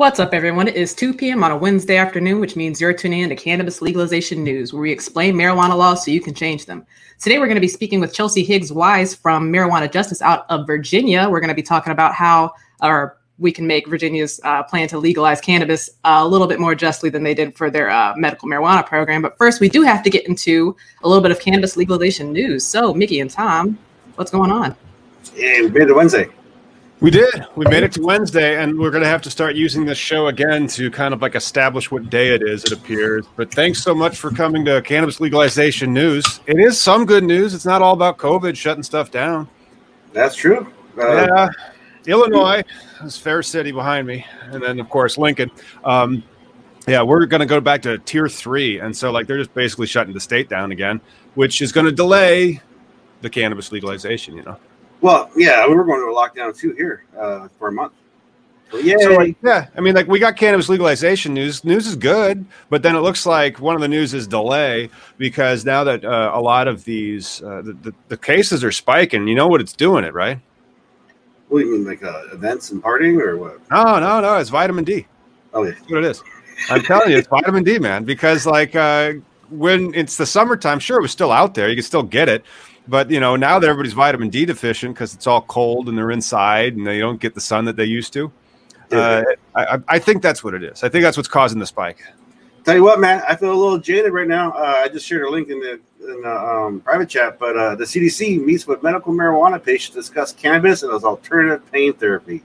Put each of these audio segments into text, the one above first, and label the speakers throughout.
Speaker 1: What's up, everyone? It is 2 p.m. on a Wednesday afternoon, which means you're tuning in to Cannabis Legalization News, where we explain marijuana laws so you can change them. Today, we're going to be speaking with Chelsea Higgs Wise from Marijuana Justice out of Virginia. We're going to be talking about how our we can make Virginia's uh, plan to legalize cannabis a little bit more justly than they did for their uh, medical marijuana program. But first, we do have to get into a little bit of cannabis legalization news. So, Mickey and Tom, what's going on?
Speaker 2: Yeah, we made it Wednesday.
Speaker 3: We did. We made it to Wednesday, and we're going to have to start using this show again to kind of like establish what day it is, it appears. But thanks so much for coming to Cannabis Legalization News. It is some good news. It's not all about COVID shutting stuff down.
Speaker 2: That's true.
Speaker 3: Uh, yeah. Illinois is Fair City behind me. And then, of course, Lincoln. Um, yeah, we're going to go back to tier three. And so, like, they're just basically shutting the state down again, which is going to delay the cannabis legalization, you know?
Speaker 2: Well, yeah, we were going to a lockdown too here uh, for a month.
Speaker 3: yeah, so like, yeah. I mean, like we got cannabis legalization news. News is good, but then it looks like one of the news is delay because now that uh, a lot of these uh, the, the, the cases are spiking. You know what it's doing, it right?
Speaker 2: What do you mean, like uh, events and partying, or what?
Speaker 3: No, no, no. It's vitamin D.
Speaker 2: Oh yeah,
Speaker 3: That's what it is. I'm telling you, it's vitamin D, man. Because like uh, when it's the summertime, sure, it was still out there. You can still get it but you know now that everybody's vitamin D deficient because it's all cold and they're inside and they don't get the sun that they used to. Uh, I, I, think that's what it is. I think that's what's causing the spike.
Speaker 2: Tell you what, man, I feel a little jaded right now. Uh, I just shared a link in the, in the um, private chat, but uh, the CDC meets with medical marijuana patients to discuss cannabis as alternative pain therapy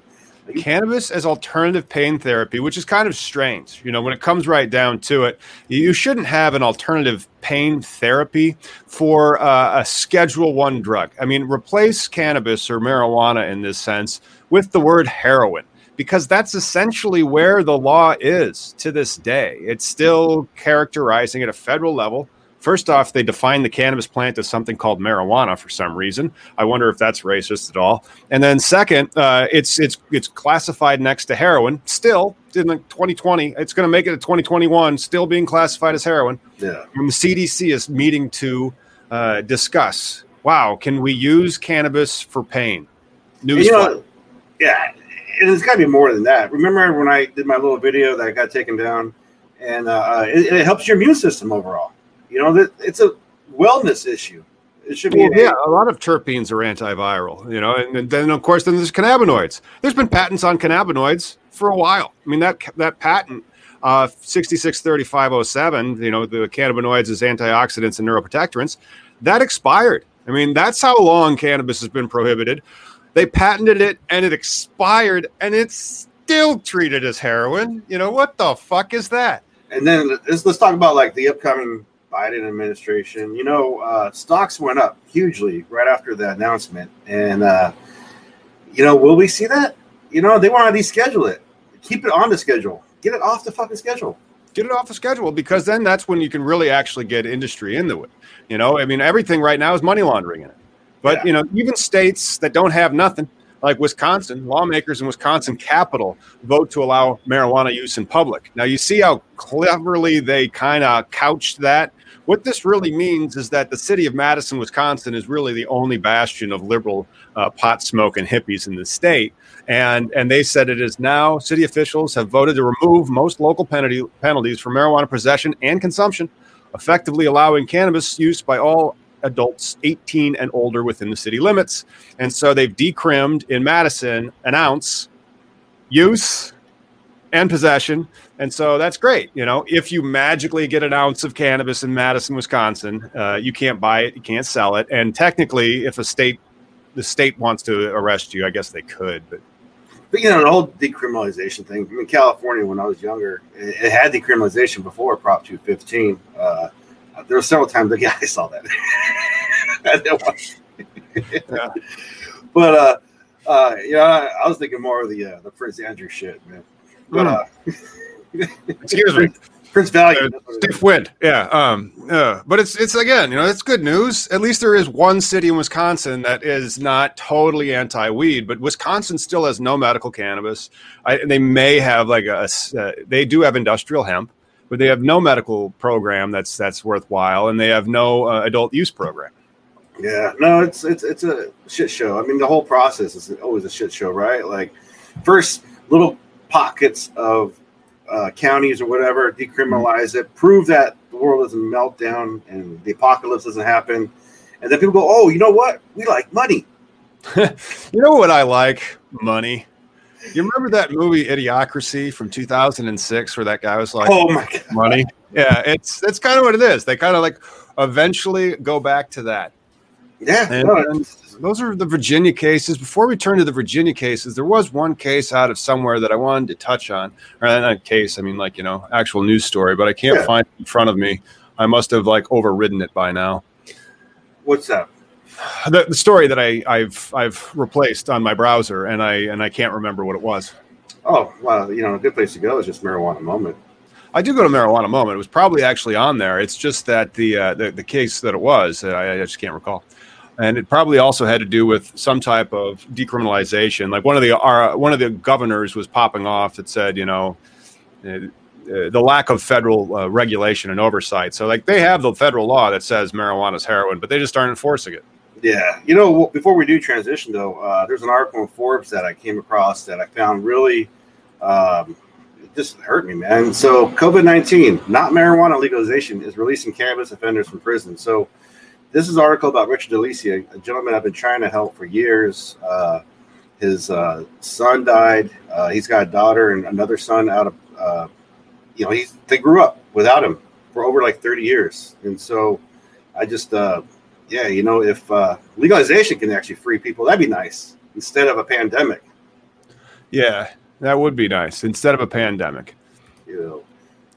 Speaker 3: cannabis as alternative pain therapy, which is kind of strange. You know, when it comes right down to it, you shouldn't have an alternative pain therapy for uh, a Schedule One drug. I mean, replace cannabis or marijuana in this sense with the word heroin. Because that's essentially where the law is to this day. It's still characterizing at a federal level First off, they define the cannabis plant as something called marijuana for some reason. I wonder if that's racist at all. And then second, uh, it's it's it's classified next to heroin. Still in 2020, it's going to make it to 2021, still being classified as heroin.
Speaker 2: Yeah.
Speaker 3: And the CDC is meeting to uh, discuss. Wow, can we use cannabis for pain?
Speaker 2: News. You know, yeah, it's got to be more than that. Remember when I did my little video that got taken down, and uh, uh it, it helps your immune system overall. You know, it's a wellness issue. It should be.
Speaker 3: Well, yeah, a lot of terpenes are antiviral. You know, and, and, then of course then there's cannabinoids. There's been patents on cannabinoids for a while. I mean that that patent. Uh, 663507, you know, the cannabinoids as antioxidants and neuroprotectants, that expired. I mean, that's how long cannabis has been prohibited. They patented it and it expired and it's still treated as heroin. You know, what the fuck is that?
Speaker 2: And then let's, let's talk about like the upcoming Biden administration, you know, uh, stocks went up hugely right after the announcement. And, uh, you know, will we see that? You know, they want to deschedule it. Keep it on the schedule. Get it off the fucking schedule.
Speaker 3: Get it off the schedule because then that's when you can really actually get industry into it. You know, I mean, everything right now is money laundering in it. But, yeah. you know, even states that don't have nothing, like Wisconsin, lawmakers in Wisconsin capital vote to allow marijuana use in public. Now, you see how cleverly they kind of couched that. What this really means is that the city of Madison, Wisconsin, is really the only bastion of liberal uh, pot smoking hippies in the state. And, and they said it is now city officials have voted to remove most local penalty, penalties for marijuana possession and consumption, effectively allowing cannabis use by all adults 18 and older within the city limits. And so they've decrimmed in Madison an ounce use and possession. And so that's great. You know, if you magically get an ounce of cannabis in Madison, Wisconsin, uh, you can't buy it, you can't sell it. And technically, if a state, the state wants to arrest you, I guess they could. But
Speaker 2: but you know, the whole decriminalization thing. I mean, California, when I was younger, it, it had decriminalization before Prop 215. Uh, there were several times yeah, I saw that. yeah. But uh, uh, you know, I, I, was thinking more of the uh, the Prince Andrew shit, man. But uh,
Speaker 3: excuse me.
Speaker 2: Prince Valiant.
Speaker 3: Uh, stiff wind. Yeah. Um, uh, but it's it's again, you know, it's good news. At least there is one city in Wisconsin that is not totally anti-weed, but Wisconsin still has no medical cannabis. I, they may have like a, uh, they do have industrial hemp, but they have no medical program that's that's worthwhile, and they have no uh, adult use program.
Speaker 2: Yeah, no, it's it's it's a shit show. I mean, the whole process is always a shit show, right? Like, first little pockets of uh, counties or whatever, decriminalize it, prove that the world doesn't melt down and the apocalypse doesn't happen. And then people go, oh, you know what? We like money.
Speaker 3: you know what I like? Money. You remember that movie Idiocracy from 2006 where that guy was like,
Speaker 2: "Oh my god,
Speaker 3: money." Yeah, it's that's kind of what it is. They kind of like eventually go back to that.
Speaker 2: Yeah,
Speaker 3: and, no, and those are the Virginia cases. Before we turn to the Virginia cases, there was one case out of somewhere that I wanted to touch on. Or not case, I mean like, you know, actual news story, but I can't yeah. find it in front of me. I must have like overridden it by now.
Speaker 2: What's that?
Speaker 3: The, the story that I, I've I've replaced on my browser and I and I can't remember what it was.
Speaker 2: Oh well, you know, a good place to go is just marijuana moment.
Speaker 3: I do go to marijuana moment. It was probably actually on there. It's just that the uh, the, the case that it was, I, I just can't recall and it probably also had to do with some type of decriminalization. Like one of the our, one of the governors was popping off that said, you know, uh, uh, the lack of federal uh, regulation and oversight. So like they have the federal law that says marijuana is heroin, but they just aren't enforcing it.
Speaker 2: Yeah, you know, before we do transition though, uh, there's an article in Forbes that I came across that I found really. Um, just hurt me, man. So, COVID 19, not marijuana legalization, is releasing cannabis offenders from prison. So, this is an article about Richard DeLisi, a gentleman I've been trying to help for years. Uh, his uh, son died. Uh, he's got a daughter and another son out of, uh, you know, he's they grew up without him for over like 30 years. And so I just, uh, yeah, you know, if uh, legalization can actually free people, that'd be nice instead of a pandemic.
Speaker 3: Yeah, that would be nice instead of a pandemic.
Speaker 2: You know,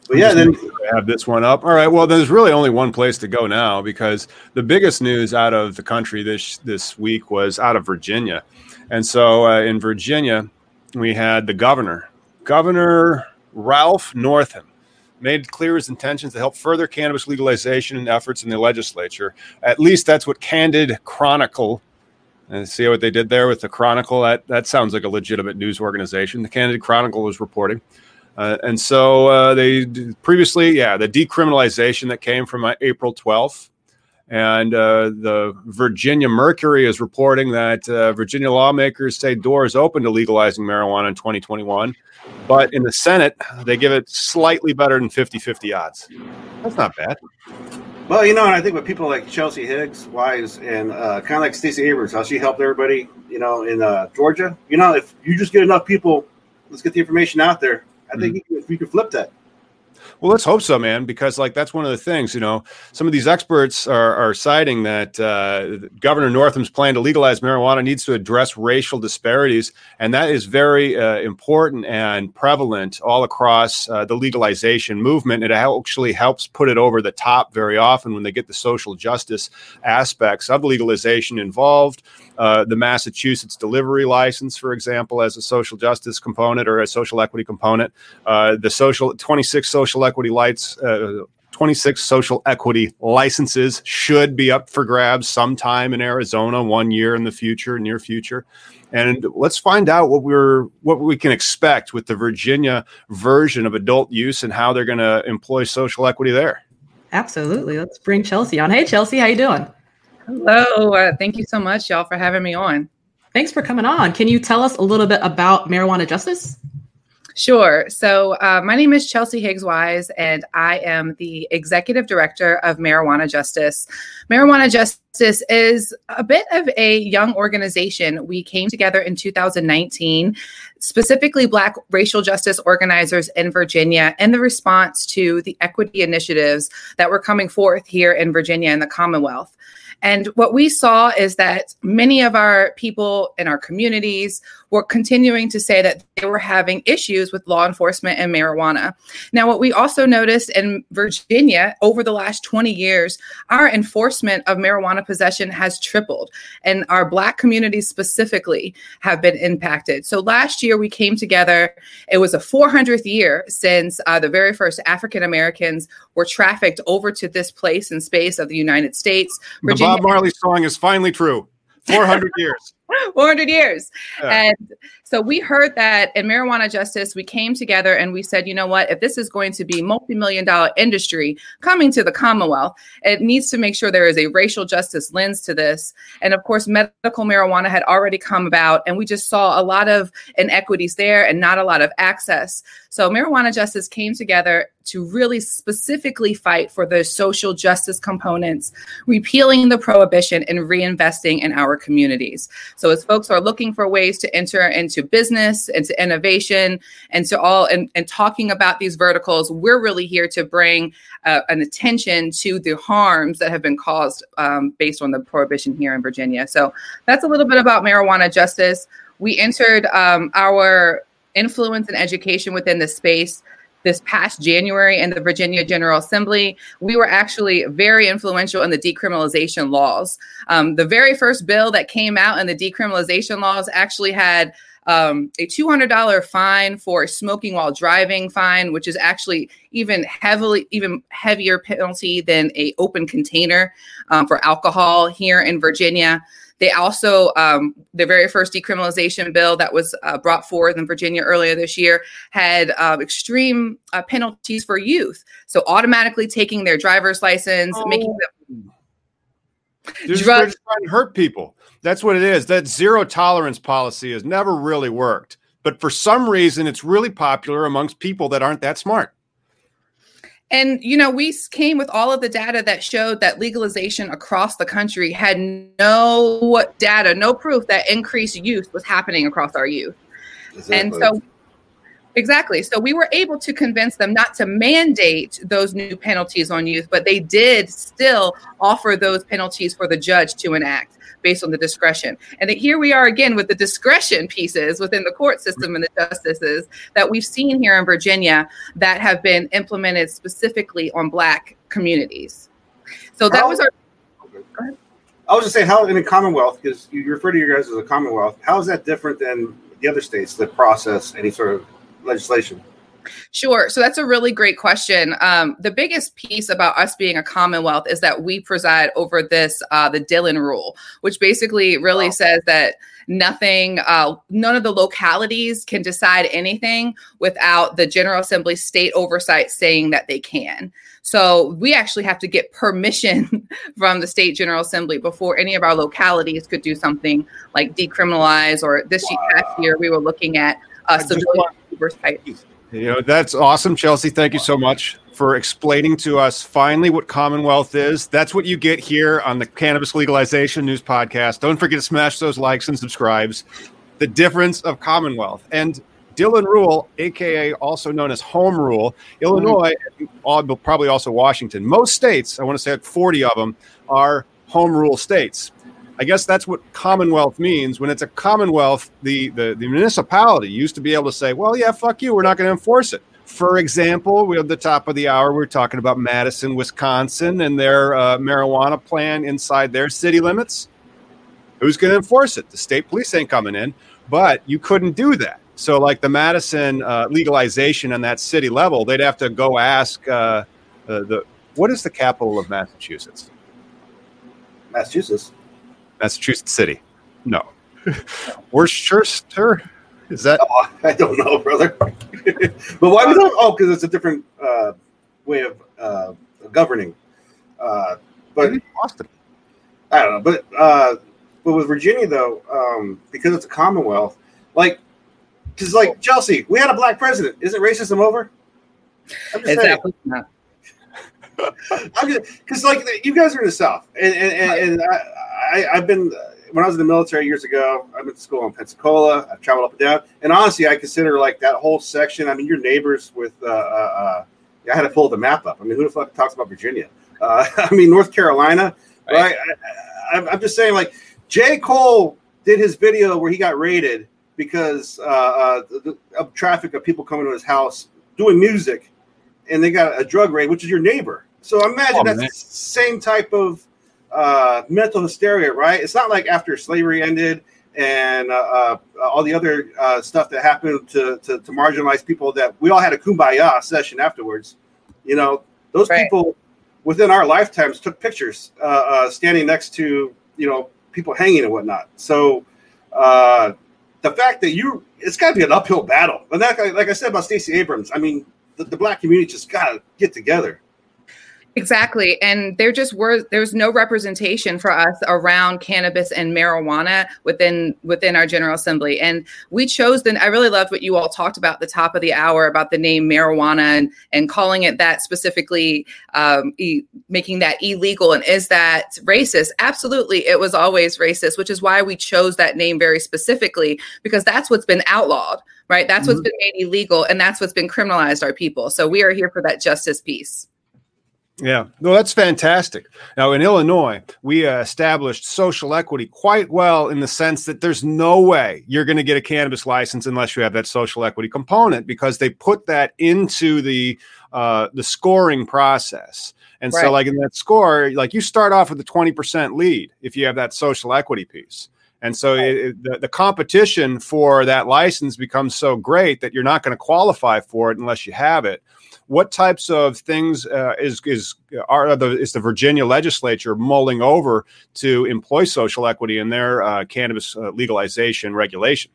Speaker 2: but yeah, then
Speaker 3: have this one up. All right. Well, there's really only one place to go now because the biggest news out of the country this this week was out of Virginia, and so uh, in Virginia we had the governor, Governor Ralph Northam, made clear his intentions to help further cannabis legalization and efforts in the legislature. At least that's what Candid Chronicle. And see what they did there with the Chronicle. That that sounds like a legitimate news organization. The Candid Chronicle was reporting. Uh, and so uh, they previously, yeah, the decriminalization that came from uh, April 12th. And uh, the Virginia Mercury is reporting that uh, Virginia lawmakers say doors open to legalizing marijuana in 2021. But in the Senate, they give it slightly better than 50 50 odds. That's not bad.
Speaker 2: Well, you know, and I think with people like Chelsea Higgs, Wise, and uh, kind of like Stacey Abrams, how she helped everybody, you know, in Georgia. You know, if you just get enough people, let's get the information out there I think mm-hmm. we could flip that.
Speaker 3: Well, let's hope so, man, because like that's one of the things. You know, some of these experts are, are citing that uh, Governor Northam's plan to legalize marijuana needs to address racial disparities, and that is very uh, important and prevalent all across uh, the legalization movement. It actually helps put it over the top very often when they get the social justice aspects of legalization involved. Uh, the Massachusetts delivery license, for example, as a social justice component or a social equity component. Uh, the social 26 social equity lights. Uh, 26 social equity licenses should be up for grabs sometime in Arizona, one year in the future, near future. And let's find out what we're what we can expect with the Virginia version of adult use and how they're going to employ social equity there.
Speaker 1: Absolutely. Let's bring Chelsea on. Hey, Chelsea, how you doing?
Speaker 4: Hello. Uh, thank you so much, y'all, for having me on.
Speaker 1: Thanks for coming on. Can you tell us a little bit about marijuana justice?
Speaker 4: Sure. So, uh, my name is Chelsea Higgs Wise, and I am the executive director of Marijuana Justice. Marijuana Justice is a bit of a young organization. We came together in 2019, specifically Black racial justice organizers in Virginia, in the response to the equity initiatives that were coming forth here in Virginia and the Commonwealth. And what we saw is that many of our people in our communities were continuing to say that they were having issues with law enforcement and marijuana. Now, what we also noticed in Virginia over the last 20 years, our enforcement of marijuana possession has tripled, and our Black communities specifically have been impacted. So last year, we came together. It was a 400th year since uh, the very first African Americans were trafficked over to this place and space of the United States.
Speaker 3: Virginia- Bob Marley song is finally true. 400 years.
Speaker 4: 400 years. Yeah. And so we heard that in marijuana justice, we came together and we said, you know what, if this is going to be multi-million dollar industry coming to the Commonwealth, it needs to make sure there is a racial justice lens to this. And of course, medical marijuana had already come about, and we just saw a lot of inequities there and not a lot of access. So marijuana justice came together to really specifically fight for the social justice components, repealing the prohibition and reinvesting in our communities. So as folks are looking for ways to enter into business, into innovation, and to all and, and talking about these verticals, we're really here to bring uh, an attention to the harms that have been caused um, based on the prohibition here in Virginia. So that's a little bit about marijuana justice. We entered um, our influence and education within the space this past January in the Virginia General Assembly, we were actually very influential in the decriminalization laws. Um, the very first bill that came out in the decriminalization laws actually had um, a $200 fine for smoking while driving fine, which is actually even heavily, even heavier penalty than a open container um, for alcohol here in Virginia. They also, um, the very first decriminalization bill that was uh, brought forward in Virginia earlier this year had uh, extreme uh, penalties for youth. So automatically taking their driver's license, oh. making them.
Speaker 3: They're just, trying to hurt people. That's what it is. That zero tolerance policy has never really worked. But for some reason, it's really popular amongst people that aren't that smart.
Speaker 4: And, you know, we came with all of the data that showed that legalization across the country had no data, no proof that increased youth was happening across our youth. Exactly. And so, exactly. So we were able to convince them not to mandate those new penalties on youth, but they did still offer those penalties for the judge to enact based on the discretion. And here we are again with the discretion pieces within the court system and the justices that we've seen here in Virginia that have been implemented specifically on Black communities. So that how, was our.
Speaker 2: I was just saying, how in the Commonwealth, because you refer to you guys as a Commonwealth, how is that different than the other states that process any sort of legislation?
Speaker 4: Sure. So that's a really great question. Um, the biggest piece about us being a commonwealth is that we preside over this, uh, the Dillon rule, which basically really wow. says that nothing, uh, none of the localities can decide anything without the General Assembly state oversight saying that they can. So we actually have to get permission from the state General Assembly before any of our localities could do something like decriminalize. Or this wow. past year, we were looking at uh, civilian oversight.
Speaker 3: You know, that's awesome, Chelsea. Thank you so much for explaining to us finally what Commonwealth is. That's what you get here on the Cannabis Legalization News Podcast. Don't forget to smash those likes and subscribes. The difference of Commonwealth and Dillon Rule, aka also known as Home Rule, Illinois, probably also Washington. Most states, I want to say 40 of them, are Home Rule states. I guess that's what Commonwealth means. When it's a Commonwealth, the, the, the municipality used to be able to say, well, yeah, fuck you, we're not going to enforce it. For example, we at the top of the hour, we are talking about Madison, Wisconsin, and their uh, marijuana plan inside their city limits. Who's going to enforce it? The state police ain't coming in, but you couldn't do that. So, like the Madison uh, legalization on that city level, they'd have to go ask uh, the What is the capital of Massachusetts?
Speaker 2: Massachusetts.
Speaker 3: Massachusetts City. No. Worcester. Is that?
Speaker 2: Oh, I don't know, brother. but why we don't? Oh, because it's a different uh, way of uh, governing. Uh, but
Speaker 3: Boston.
Speaker 2: I don't know. But uh, but with Virginia though, um, because it's a Commonwealth, like because like Chelsea, we had a black president. Isn't racism over?
Speaker 4: I'm just exactly. saying.
Speaker 2: Because like you guys are in the South, and and, and, I, I, have been when I was in the military years ago. I went to school in Pensacola. I've traveled up and down, and honestly, I consider like that whole section. I mean, your neighbors with. Uh, uh, uh I had to pull the map up. I mean, who the fuck talks about Virginia? Uh, I mean, North Carolina, right? right? I, am just saying, like J. Cole did his video where he got raided because uh, uh, the, of traffic of people coming to his house doing music, and they got a drug raid, which is your neighbor. So imagine oh, that's the same type of uh, mental hysteria, right? It's not like after slavery ended and uh, uh, all the other uh, stuff that happened to, to, to marginalized people that we all had a kumbaya session afterwards. You know, those right. people within our lifetimes took pictures uh, uh, standing next to you know people hanging and whatnot. So uh, the fact that you it's got to be an uphill battle. And that, like I said about Stacey Abrams, I mean, the, the black community just got to get together.
Speaker 4: Exactly. And there just were there's no representation for us around cannabis and marijuana within within our General Assembly. And we chose then I really loved what you all talked about at the top of the hour about the name marijuana and, and calling it that specifically um, e- making that illegal. And is that racist? Absolutely. It was always racist, which is why we chose that name very specifically, because that's what's been outlawed, right? That's mm-hmm. what's been made illegal and that's what's been criminalized our people. So we are here for that justice piece.
Speaker 3: Yeah, no, that's fantastic. Now, in Illinois, we uh, established social equity quite well in the sense that there's no way you're going to get a cannabis license unless you have that social equity component because they put that into the uh, the scoring process. And right. so, like in that score, like you start off with a 20% lead if you have that social equity piece. And so right. it, the, the competition for that license becomes so great that you're not going to qualify for it unless you have it what types of things uh, is is are the is the Virginia legislature mulling over to employ social equity in their uh, cannabis uh, legalization regulation?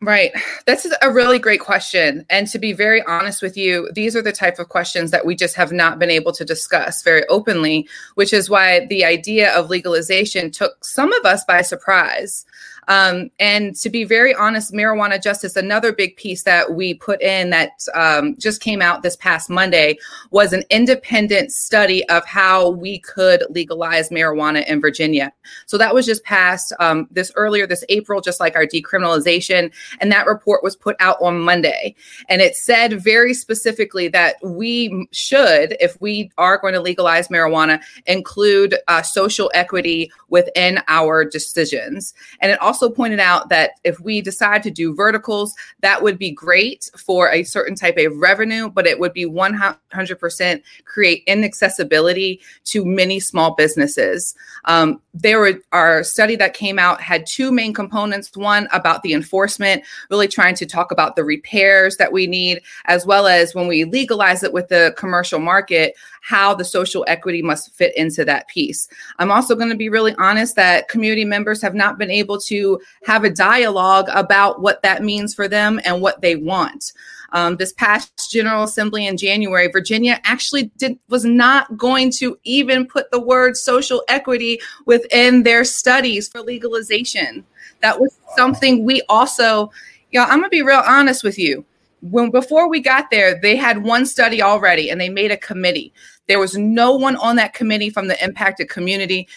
Speaker 4: Right. That's a really great question. And to be very honest with you, these are the type of questions that we just have not been able to discuss very openly, which is why the idea of legalization took some of us by surprise. Um, and to be very honest, marijuana justice, another big piece that we put in that um, just came out this past Monday was an independent study of how we could legalize marijuana in Virginia. So that was just passed um, this earlier this April, just like our decriminalization. And that report was put out on Monday. And it said very specifically that we should, if we are going to legalize marijuana, include uh, social equity within our decisions. And it also also pointed out that if we decide to do verticals, that would be great for a certain type of revenue, but it would be 100% create inaccessibility to many small businesses. Um, there were our study that came out had two main components. One about the enforcement, really trying to talk about the repairs that we need, as well as when we legalize it with the commercial market, how the social equity must fit into that piece. I'm also going to be really honest that community members have not been able to have a dialogue about what that means for them and what they want. Um, this past General Assembly in January, Virginia actually did was not going to even put the word social equity within their studies for legalization. That was something we also, yeah, I'm gonna be real honest with you. When before we got there, they had one study already and they made a committee. There was no one on that committee from the impacted community.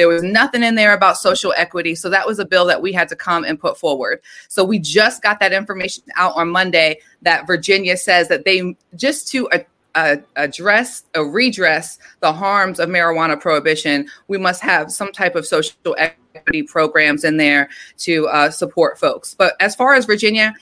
Speaker 4: There was nothing in there about social equity. So that was a bill that we had to come and put forward. So we just got that information out on Monday that Virginia says that they just to uh, uh, address redress the harms of marijuana prohibition, we must have some type of social equity programs in there to uh, support folks. But as far as Virginia,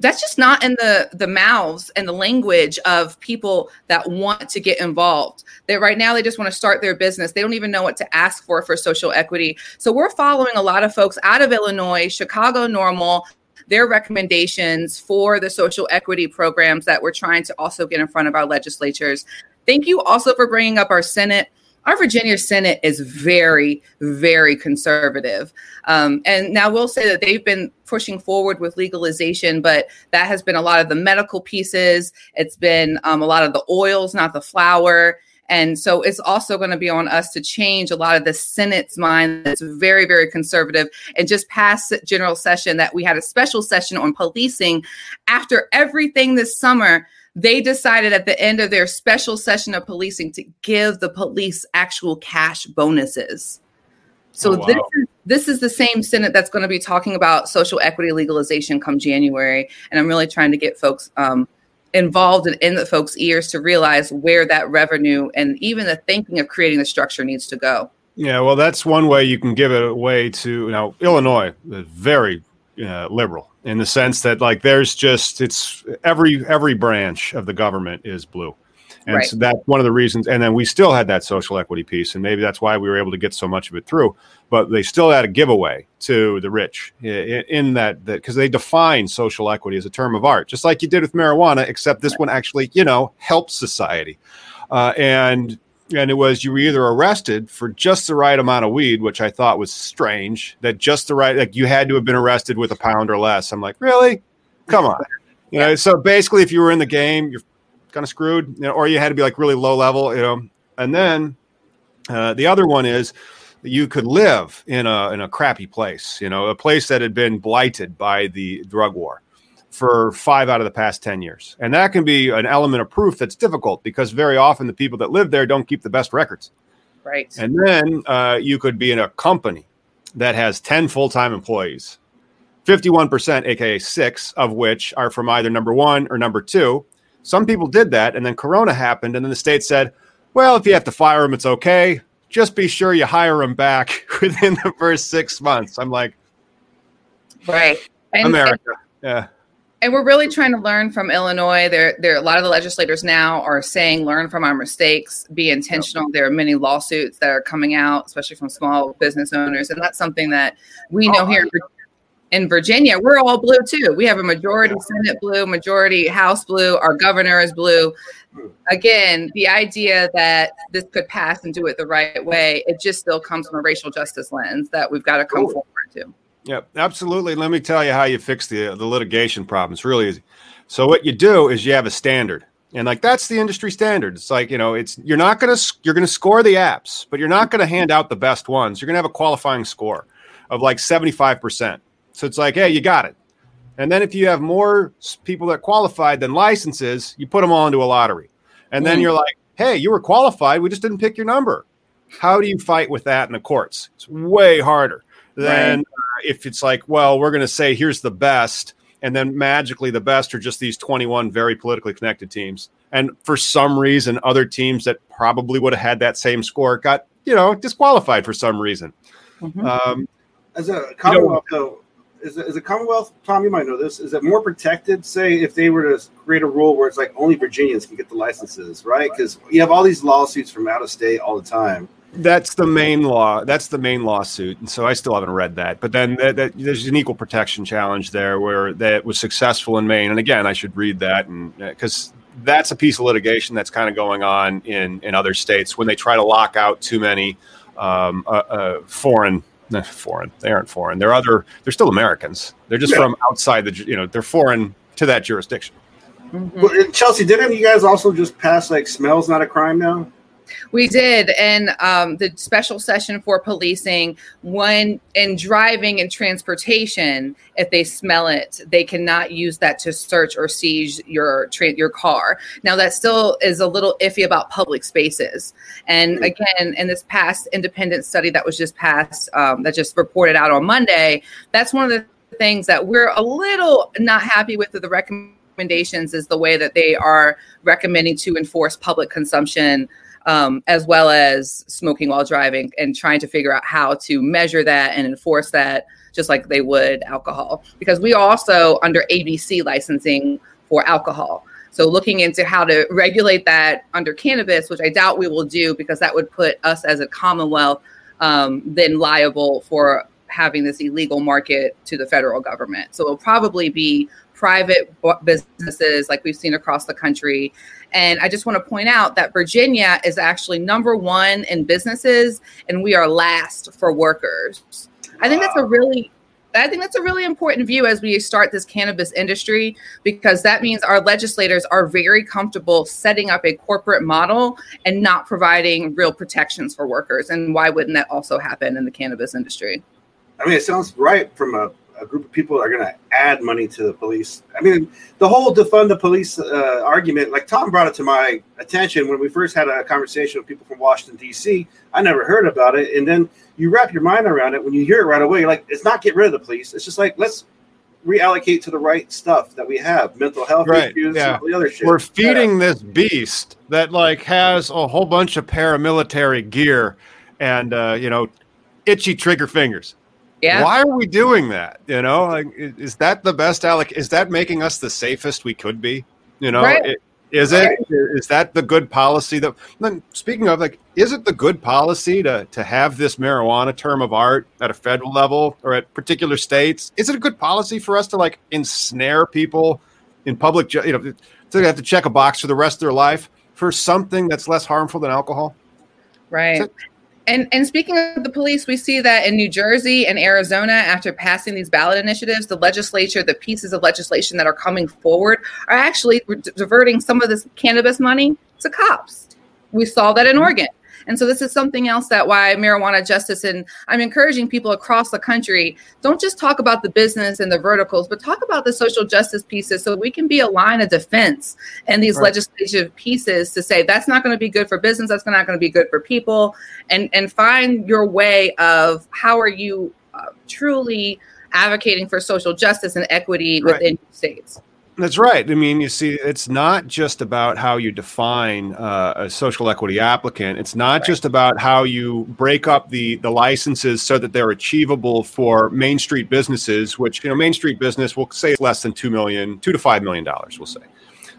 Speaker 4: that's just not in the the mouths and the language of people that want to get involved. That right now they just want to start their business. They don't even know what to ask for for social equity. So we're following a lot of folks out of illinois chicago normal their recommendations for the social equity programs that we're trying to also get in front of our legislatures. Thank you also for bringing up our Senate our Virginia Senate is very, very conservative. Um, and now we'll say that they've been pushing forward with legalization, but that has been a lot of the medical pieces. It's been um, a lot of the oils, not the flower. And so it's also going to be on us to change a lot of the Senate's mind that's very, very conservative. And just past general session, that we had a special session on policing after everything this summer they decided at the end of their special session of policing to give the police actual cash bonuses. So oh, wow. this is this is the same Senate that's going to be talking about social equity legalization come January, and I'm really trying to get folks um, involved and in the folks' ears to realize where that revenue and even the thinking of creating the structure needs to go.
Speaker 3: Yeah, well, that's one way you can give it away to you know Illinois, very uh, liberal in the sense that like there's just it's every every branch of the government is blue. And right. so that's one of the reasons and then we still had that social equity piece and maybe that's why we were able to get so much of it through but they still had a giveaway to the rich in, that because they define social equity as a term of art just like you did with marijuana except this one actually you know helps society. Uh, and and it was you were either arrested for just the right amount of weed, which I thought was strange. That just the right, like you had to have been arrested with a pound or less. I'm like, really? Come on, you know. So basically, if you were in the game, you're kind of screwed, you know, or you had to be like really low level, you know. And then uh, the other one is you could live in a in a crappy place, you know, a place that had been blighted by the drug war for five out of the past 10 years. And that can be an element of proof that's difficult because very often the people that live there don't keep the best records.
Speaker 4: Right.
Speaker 3: And then uh, you could be in a company that has 10 full time employees, 51%, aka six of which are from either number one or number two. Some people did that. And then Corona happened. And then the state said, well, if you have to fire them, it's okay. Just be sure you hire them back within the first six months. I'm like,
Speaker 4: right.
Speaker 3: And, America. yeah
Speaker 4: and we're really trying to learn from Illinois. There, there a lot of the legislators now are saying, "Learn from our mistakes, be intentional." Yep. There are many lawsuits that are coming out, especially from small business owners, and that's something that we know oh, here in Virginia. We're all blue too. We have a majority. Senate blue, majority House blue. Our governor is blue. Again, the idea that this could pass and do it the right way, it just still comes from a racial justice lens that we've got to come forward to.
Speaker 3: Yeah, absolutely. Let me tell you how you fix the the litigation problem. It's really easy. So what you do is you have a standard, and like that's the industry standard. It's like you know, it's you're not gonna you're gonna score the apps, but you're not gonna hand out the best ones. You're gonna have a qualifying score of like seventy five percent. So it's like, hey, you got it. And then if you have more people that qualified than licenses, you put them all into a lottery. And then mm. you're like, hey, you were qualified. We just didn't pick your number. How do you fight with that in the courts? It's way harder than right. uh, if it's like, well, we're going to say here's the best, and then magically the best are just these 21 very politically connected teams. And for some reason, other teams that probably would have had that same score got, you know, disqualified for some reason.
Speaker 2: Mm-hmm. Um, As a Commonwealth, you know, is, is a Commonwealth, Tom, you might know this, is it more protected, say, if they were to create a rule where it's like only Virginians can get the licenses, right? Because you have all these lawsuits from out of state all the time.
Speaker 3: That's the main law. That's the main lawsuit, and so I still haven't read that. But then that, that, there's an equal protection challenge there, where that was successful in Maine. And again, I should read that, and because uh, that's a piece of litigation that's kind of going on in in other states when they try to lock out too many um, uh, uh, foreign foreign. They aren't foreign. They're other. They're still Americans. They're just yeah. from outside the. You know, they're foreign to that jurisdiction.
Speaker 2: Mm-hmm. Well, Chelsea, didn't you guys also just pass like smells not a crime now?
Speaker 4: We did, and um, the special session for policing one in driving and transportation, if they smell it, they cannot use that to search or seize your tra- your car. Now that still is a little iffy about public spaces. And again, in this past independent study that was just passed, um, that just reported out on Monday, that's one of the things that we're a little not happy with the recommendations is the way that they are recommending to enforce public consumption um, as well as smoking while driving and trying to figure out how to measure that and enforce that just like they would alcohol. Because we also under ABC licensing for alcohol. So looking into how to regulate that under cannabis, which I doubt we will do because that would put us as a Commonwealth um, then liable for having this illegal market to the federal government. So it'll probably be private businesses like we've seen across the country. And I just want to point out that Virginia is actually number one in businesses, and we are last for workers. I think that's a really I think that's a really important view as we start this cannabis industry because that means our legislators are very comfortable setting up a corporate model and not providing real protections for workers. And why wouldn't that also happen in the cannabis industry?
Speaker 2: I mean, it sounds right from a, a group of people are going to add money to the police. I mean, the whole defund the police uh, argument, like Tom brought it to my attention when we first had a conversation with people from Washington, D.C. I never heard about it. And then you wrap your mind around it when you hear it right away. You're like, it's not get rid of the police. It's just like let's reallocate to the right stuff that we have, mental health right. issues, yeah. the other shit.
Speaker 3: We're feeding yeah. this beast that like has a whole bunch of paramilitary gear and uh, you know, itchy trigger fingers. Yeah. Why are we doing that? You know, like is that the best alloc? Is that making us the safest we could be? You know, right. it, is it? Is that the good policy? That then speaking of like, is it the good policy to to have this marijuana term of art at a federal level or at particular states? Is it a good policy for us to like ensnare people in public? You know, to have to check a box for the rest of their life for something that's less harmful than alcohol?
Speaker 4: Right. And and speaking of the police, we see that in New Jersey and Arizona, after passing these ballot initiatives, the legislature, the pieces of legislation that are coming forward, are actually diverting some of this cannabis money to cops. We saw that in. Oregon. And so this is something else that why marijuana justice and I'm encouraging people across the country don't just talk about the business and the verticals, but talk about the social justice pieces so we can be a line of defense and these right. legislative pieces to say that's not going to be good for business, that's not going to be good for people, and and find your way of how are you uh, truly advocating for social justice and equity right. within states.
Speaker 3: That's right. I mean, you see, it's not just about how you define uh, a social equity applicant. It's not right. just about how you break up the the licenses so that they're achievable for Main Street businesses, which you know, Main Street business will say less than two million, two to five million dollars, we'll say.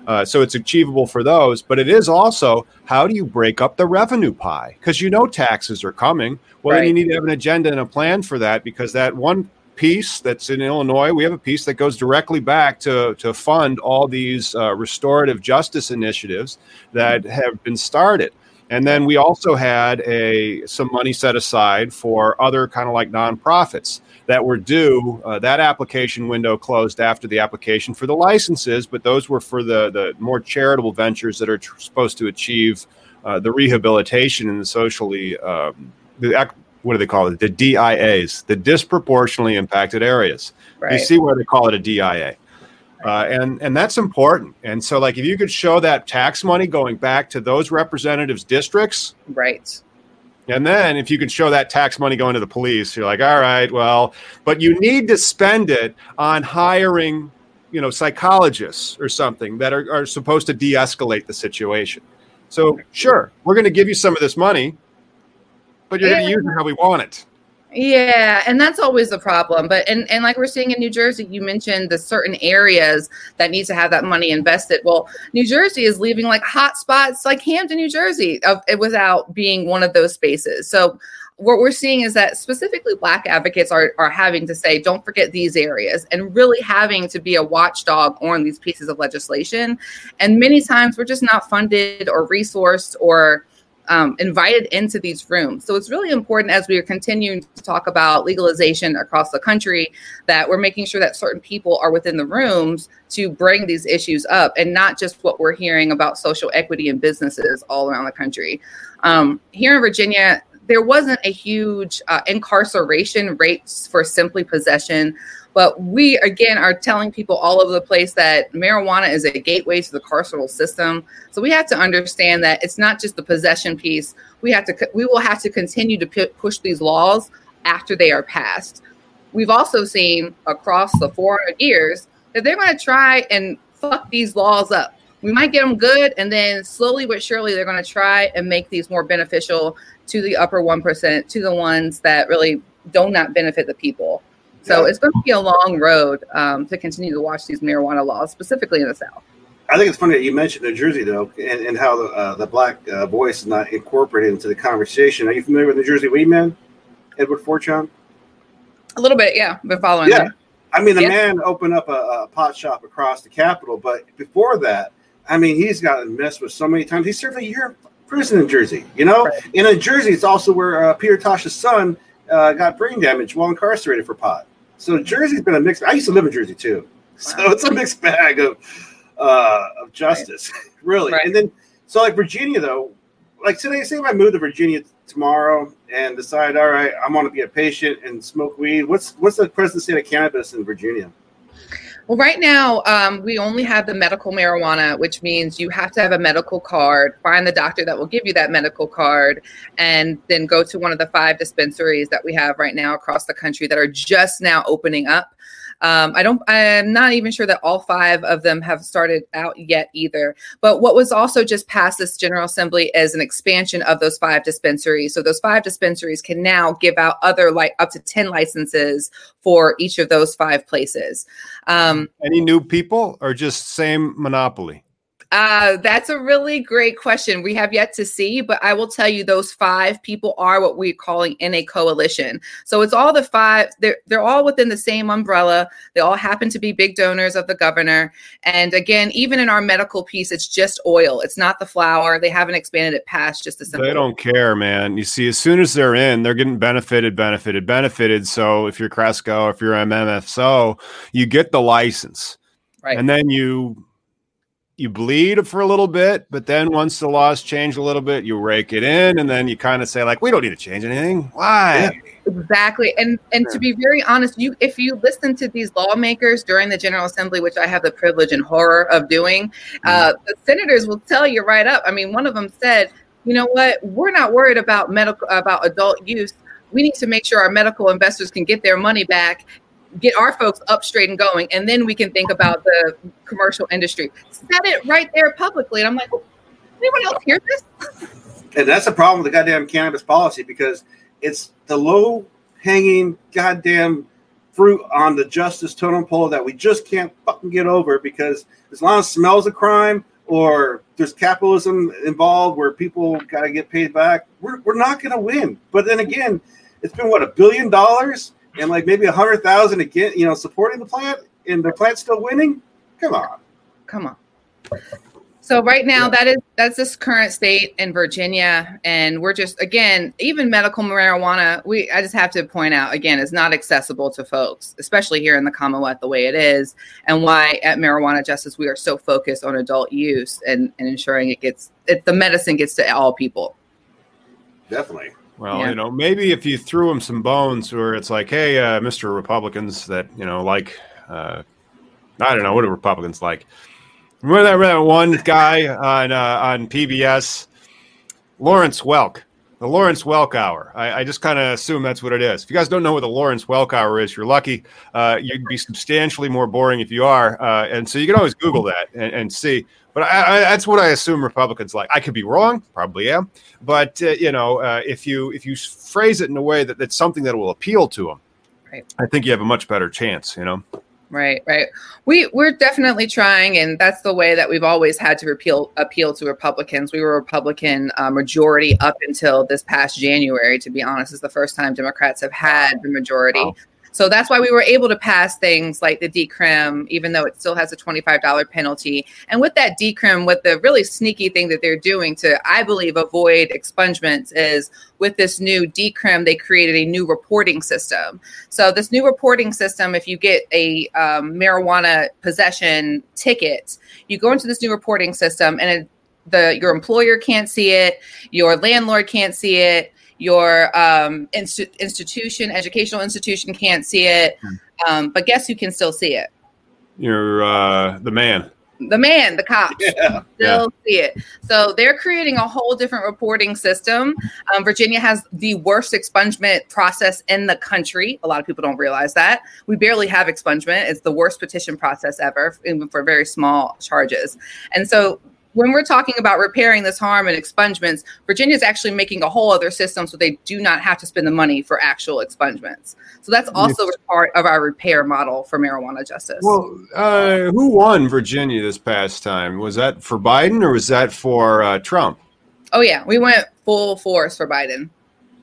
Speaker 3: Uh, so it's achievable for those, but it is also how do you break up the revenue pie? Because you know taxes are coming. Well, right. you need to have an agenda and a plan for that because that one piece that's in Illinois. We have a piece that goes directly back to, to fund all these uh, restorative justice initiatives that have been started. And then we also had a some money set aside for other kind of like nonprofits that were due. Uh, that application window closed after the application for the licenses, but those were for the the more charitable ventures that are tr- supposed to achieve uh, the rehabilitation and the socially um, the what do they call it? The DIAs, the disproportionately impacted areas. Right. You see why they call it a DIA. Uh, and and that's important. And so, like, if you could show that tax money going back to those representatives' districts,
Speaker 4: right?
Speaker 3: And then, if you could show that tax money going to the police, you're like, all right, well, but you need to spend it on hiring, you know, psychologists or something that are, are supposed to de-escalate the situation. So, sure, we're going to give you some of this money, but you're going to use it how we want it.
Speaker 4: Yeah, and that's always the problem. But and and like we're seeing in New Jersey, you mentioned the certain areas that need to have that money invested. Well, New Jersey is leaving like hot spots like Hampton, New Jersey, of, without being one of those spaces. So what we're seeing is that specifically black advocates are, are having to say don't forget these areas and really having to be a watchdog on these pieces of legislation and many times we're just not funded or resourced or um, invited into these rooms. So it's really important as we are continuing to talk about legalization across the country that we're making sure that certain people are within the rooms to bring these issues up and not just what we're hearing about social equity and businesses all around the country. Um, here in Virginia, there wasn't a huge uh, incarceration rates for simply possession but we, again, are telling people all over the place that marijuana is a gateway to the carceral system. So we have to understand that it's not just the possession piece. We have to, we will have to continue to p- push these laws after they are passed. We've also seen across the 400 years that they're going to try and fuck these laws up. We might get them good, and then slowly but surely they're going to try and make these more beneficial to the upper 1%, to the ones that really do not benefit the people. So yeah. it's going to be a long road um, to continue to watch these marijuana laws, specifically in the South.
Speaker 2: I think it's funny that you mentioned New Jersey, though, and, and how the, uh, the black uh, voice is not incorporated into the conversation. Are you familiar with New Jersey Weed Man, Edward Forchion?
Speaker 4: A little bit, yeah. Been following.
Speaker 2: Yeah, I mean, the
Speaker 4: Yeah.
Speaker 2: man opened up a, a pot shop across the Capitol, but before that, I mean, he's gotten messed with so many times. He served a year prison in Jersey, you know?
Speaker 4: Right.
Speaker 2: And in Jersey, it's also where uh, Peter Tosh's son uh, got brain damage while incarcerated for pot. So Jersey's been a mixed. I used to live in Jersey too, so it's a mixed bag of uh, of justice, really.
Speaker 4: Right.
Speaker 2: And then, so like Virginia, though, like today, say if I move to Virginia tomorrow and decide, all right, I'm going to be a patient and smoke weed. What's what's the present state of cannabis in Virginia?
Speaker 4: Well, right now, um, we only have the medical marijuana, which means you have to have a medical card, find the doctor that will give you that medical card, and then go to one of the five dispensaries that we have right now across the country that are just now opening up. Um, I don't. I'm not even sure that all five of them have started out yet either. But what was also just passed this General Assembly is an expansion of those five dispensaries. So those five dispensaries can now give out other like up to ten licenses for each of those five places. Um,
Speaker 3: Any new people or just same monopoly?
Speaker 4: Uh, that's a really great question. We have yet to see, but I will tell you those five people are what we're calling in a coalition. So it's all the five, they're, they're all within the same umbrella. They all happen to be big donors of the governor. And again, even in our medical piece, it's just oil. It's not the flour. They haven't expanded it past just the simple.
Speaker 3: They don't care, man. You see, as soon as they're in, they're getting benefited, benefited, benefited. So if you're Cresco, if you're MMFSO, you get the license,
Speaker 4: Right.
Speaker 3: and then you you bleed for a little bit, but then once the laws change a little bit, you rake it in, and then you kind of say like, we don't need to change anything. Why?
Speaker 4: Exactly. And and to be very honest, you if you listen to these lawmakers during the General Assembly, which I have the privilege and horror of doing, uh, the senators will tell you right up. I mean, one of them said, you know what, we're not worried about medical about adult use. We need to make sure our medical investors can get their money back, get our folks up straight and going, and then we can think about the commercial industry. Said it right there publicly. And I'm like, anyone else hear this?
Speaker 2: And that's the problem with the goddamn cannabis policy because it's the low hanging goddamn fruit on the justice totem pole that we just can't fucking get over because as long as smells a crime or there's capitalism involved where people got to get paid back, we're, we're not going to win. But then again, it's been what a billion dollars and like maybe a hundred thousand again, you know, supporting the plant and the plant's still winning. Come on.
Speaker 4: come on so right now that is that's this current state in virginia and we're just again even medical marijuana we i just have to point out again is not accessible to folks especially here in the commonwealth the way it is and why at marijuana justice we are so focused on adult use and, and ensuring it gets it, the medicine gets to all people
Speaker 2: Definitely.
Speaker 3: Well,
Speaker 4: Yeah.
Speaker 3: you know, maybe if you threw him some bones, where it's like, hey, uh, Mister Republicans, that you know, like, uh, I don't know, what do Republicans like? Remember that, remember that one guy on uh, on PBS, Lawrence Welk, the Lawrence Welk Hour. I, I just kind of assume that's what it is. If you guys don't know what the Lawrence Welk Hour is, you're lucky. Uh, you'd be substantially more boring if you are, uh, and so you can always Google that and, and see. But I, I, that's what I assume Republicans like. I could be wrong, probably am. But uh, you know, uh, if you if you phrase it in a way that that's something that will appeal to them,
Speaker 4: Right.
Speaker 3: I think you have a much better chance. You know.
Speaker 4: Right, right. We we're definitely trying, and that's the way that we've always had to appeal appeal to Republicans. We were a Republican uh, majority up until this past January. To be honest, is the first time Democrats have had the majority.
Speaker 3: Wow.
Speaker 4: So that's why we were able to pass things like the decrim, even though it still has a twenty-five dollar penalty. And with that decrim, what the really sneaky thing that they're doing to, I believe, avoid expungements is with this new decrim, they created a new reporting system. So this new reporting system, if you get a um, marijuana possession ticket, you go into this new reporting system, and it, the your employer can't see it, your landlord can't see it, your um, insti- institution, educational institution can't see it, um, but guess who can still see it?
Speaker 3: You're uh, the man.
Speaker 4: The man, the cops
Speaker 2: Yeah.
Speaker 4: still see it. So they're creating a whole different reporting system. Um, Virginia has the worst expungement process in the country. A lot of people don't realize that. We barely have expungement. It's the worst petition process ever, even for very small charges. And so when we're talking about repairing this harm and expungements, Virginia is actually making a whole other system so they do not have to spend the money for actual expungements. So that's also part of our repair model for marijuana justice.
Speaker 3: Well, uh, who won Virginia this past time? Was that for Biden or was that for uh, Trump?
Speaker 4: oh, yeah, we went full force for Biden.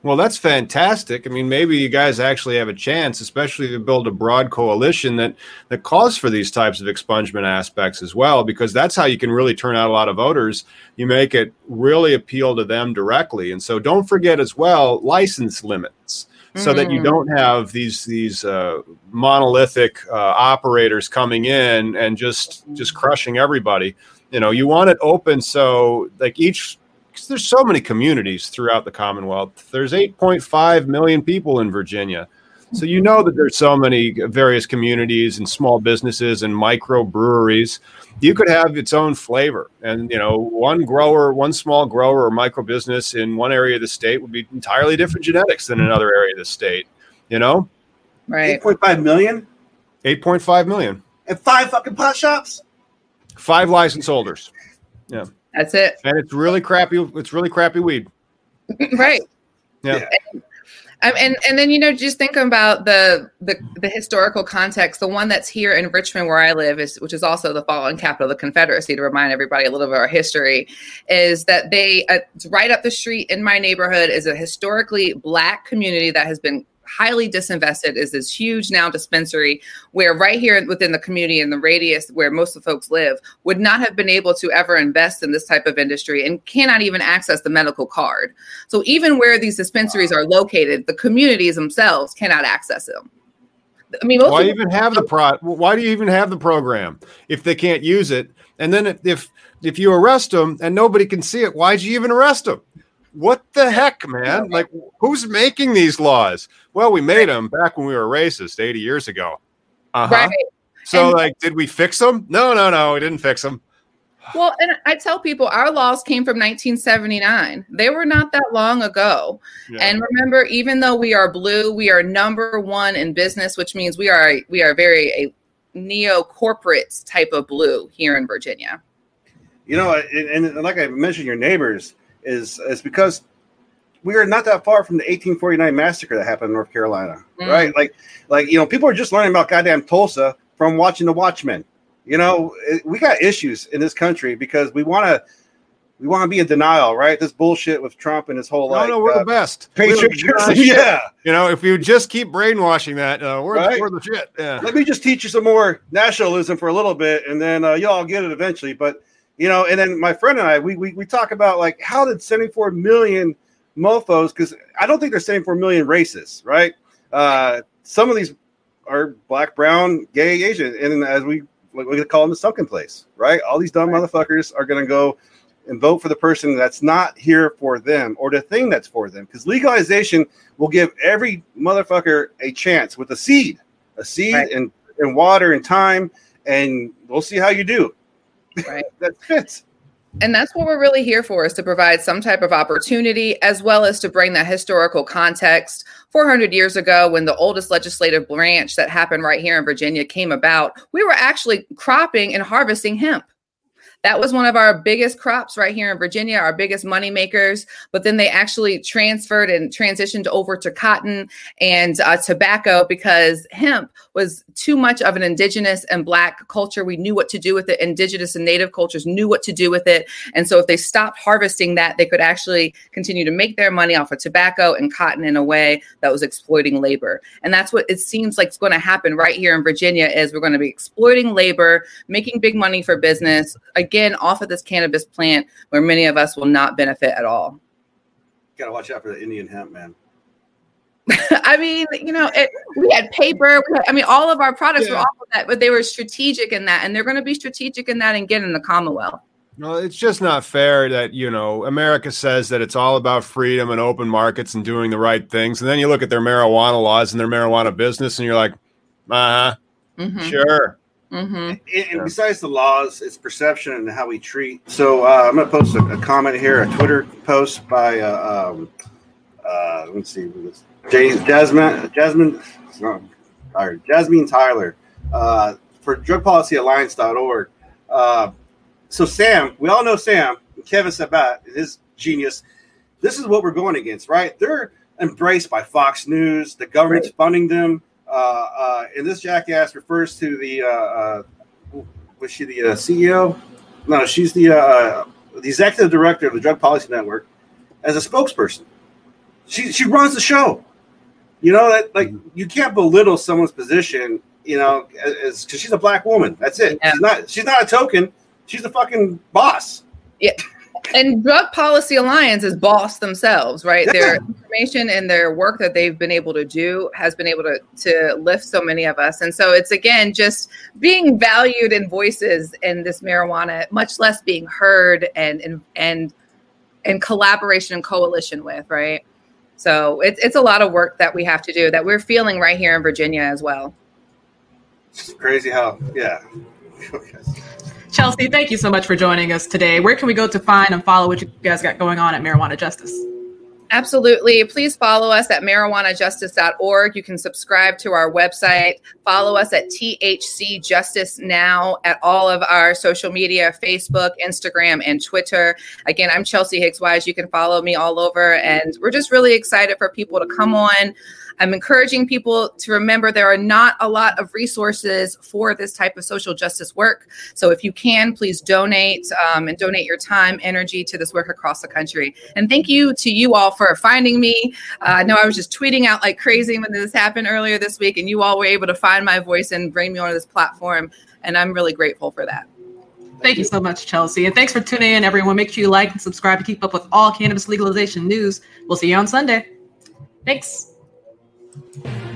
Speaker 3: Well, that's fantastic. I mean, maybe you guys actually have a chance, especially if you build a broad coalition that that calls for these types of expungement aspects as well, because that's how you can really turn out a lot of voters. You make it really appeal to them directly, and so don't forget as well license limits, so that you
Speaker 4: Mm.
Speaker 3: don't have these these uh, monolithic uh, operators coming in and just just crushing everybody. You know, you want it open so like each there's so many communities throughout the Commonwealth. There's 8.5 million people in Virginia. So you know that there's so many various communities and small businesses and micro breweries. You could have its own flavor. And you know, one grower, one small grower or micro business in one area of the state would be entirely different genetics than another area of the state. You know?
Speaker 4: Right.
Speaker 2: 8.5 million
Speaker 3: 8.5 million.
Speaker 2: and five fucking pot shops.
Speaker 3: Five license holders.
Speaker 4: That's it.
Speaker 3: And it's really crappy it's really crappy weed.
Speaker 4: right.
Speaker 3: Yeah.
Speaker 4: Um, and and then you know just think about the, the the historical context. The one that's here in Richmond, where I live, is which is also the fallen capital of the Confederacy. To remind everybody a little bit of our history, is that they uh, right up the street in my neighborhood is a historically black community that has been highly disinvested. Is this huge now dispensary where right here within the community in the radius where most of the folks live would not have been able to ever invest in this type of industry and cannot even access the medical card. So even where these dispensaries are located, the communities themselves cannot access them. I mean, most
Speaker 3: why even have the pro why do you even have the program if they can't use it and then if if you arrest them and nobody can see it why'd you even arrest them what the heck man like who's making these laws well we made them back when we were racist 80 years ago uh-huh
Speaker 4: right?
Speaker 3: so
Speaker 4: And-
Speaker 3: like did we fix them no no no we didn't fix them
Speaker 4: Well, and I tell people our laws came from 1979. They were not that long ago.
Speaker 3: Yeah.
Speaker 4: And remember, even though we are blue, we are number one in business, which means we are we are very a neo corporate type of blue here in Virginia.
Speaker 2: You know, and, and like I mentioned, your neighbors is is because we are not that far from the 1849 massacre that happened in North Carolina,
Speaker 4: Mm.
Speaker 2: right? Like, like you know, people are just learning about goddamn Tulsa from watching The Watchmen. You know, it- we got issues in this country because we want to we want to be in denial, right? This bullshit with Trump and his whole
Speaker 3: no
Speaker 2: like
Speaker 3: no we're
Speaker 2: uh,
Speaker 3: the best We're
Speaker 2: patriotism. yeah.
Speaker 3: you know if you just keep brainwashing that uh, we're,
Speaker 2: Right.
Speaker 3: we're the shit yeah
Speaker 2: let me just teach you some more nationalism for a little bit and then uh, y'all get it eventually but you know and then my friend and i we, we, we talk about like how did 74 million mofos because i don't think there's 74 million races right uh, some of these are black brown gay asian and as we like we call them the sunken place right all these dumb motherfuckers are going to go and vote for the person that's not here for them or the thing that's for them because legalization will give every motherfucker a chance with a seed a seed
Speaker 4: Right.
Speaker 2: and, and water and time, and we'll see how you do.
Speaker 4: Right.
Speaker 2: That's it.
Speaker 4: And that's what we're really here for is to provide some type of opportunity as well as to bring that historical context. 400 years ago, when the oldest legislative branch that happened right here in Virginia came about, we were actually cropping and harvesting hemp. That was one of our biggest crops right here in Virginia, our biggest money makers. But then they actually transferred and transitioned over to cotton and uh, tobacco because hemp was too much of an indigenous and black culture. We knew what to do with it. Indigenous and native cultures knew what to do with it. And so if they stopped harvesting that, they could actually continue to make their money off of tobacco and cotton in a way that was exploiting labor. And that's what it seems like is going to happen right here in Virginia is we're going to be exploiting labor, making big money for business, again, off of this cannabis plant where many of us will not benefit at all.
Speaker 2: Gotta watch out for the Indian hemp, man.
Speaker 4: I mean, you know, it, we had paper. We had, I mean, all of our products were
Speaker 3: Yeah.
Speaker 4: all of that, but they were strategic in that, and they're going to be strategic in that and get in the Commonwealth.
Speaker 3: No, it's just not fair that, you know, America says that it's all about freedom and open markets and doing the right things. And then you look at their marijuana laws and their marijuana business and you're like, uh
Speaker 4: Mhm,
Speaker 3: sure.
Speaker 4: Mhm.
Speaker 2: And, and besides the laws, it's perception and how we treat. So uh, I'm gonna post a, a comment here, a Twitter post by uh, um, uh, let's see, who this- Jasmine, Jasmine, no, tired, Jasmine Tyler uh, for DrugPolicyAlliance.org. Uh, so Sam, we all know Sam, Kevin Sabet, his genius. This is what we're going against, right? They're embraced by Fox News. The government's funding them. Uh, uh, and this jackass refers to the uh, uh, was she the uh, CEO? No, she's the uh, the executive director of the Drug Policy Network as a spokesperson. she she runs the show. You know that like you can't belittle someone's position. You know, because she's a black woman. That's it.
Speaker 4: Yeah.
Speaker 2: She's not. She's not a token. She's a fucking boss.
Speaker 4: Yeah. And Drug Policy Alliance is boss themselves, right?
Speaker 2: Yeah.
Speaker 4: Their information and their work that they've been able to do has been able to to lift so many of us. And so it's again just being valued in voices in this marijuana, much less being heard and and and and collaboration and coalition with, right? So it's it's a lot of work that we have to do that we're feeling right here in Virginia as well.
Speaker 2: It's crazy how yeah.
Speaker 1: Chelsea, thank you so much for joining us today. Where can we go to find and follow what you guys got going on at Marijuana Justice?
Speaker 4: Absolutely. Please follow us at marijuanajustice.org. You can subscribe to our website. Follow us at THC Justice Now at all of our social media Facebook, Instagram, and Twitter. Again, I'm Chelsea Higgs Wise. You can follow me all over. And we're just really excited for people to come on. I'm encouraging people to remember there are not a lot of resources for this type of social justice work. So if you can, please donate um, and donate your time, energy to this work across the country. And thank you to you all for finding me. Uh, I know I was just tweeting out like crazy when this happened earlier this week, and you all were able to find my voice and bring me onto this platform. And I'm really grateful for that.
Speaker 1: Thank you so much, Chelsea. And thanks for tuning in, everyone. Make sure you like and subscribe to keep up with all cannabis legalization news. We'll see you on Sunday. Thanks. Mm-hmm.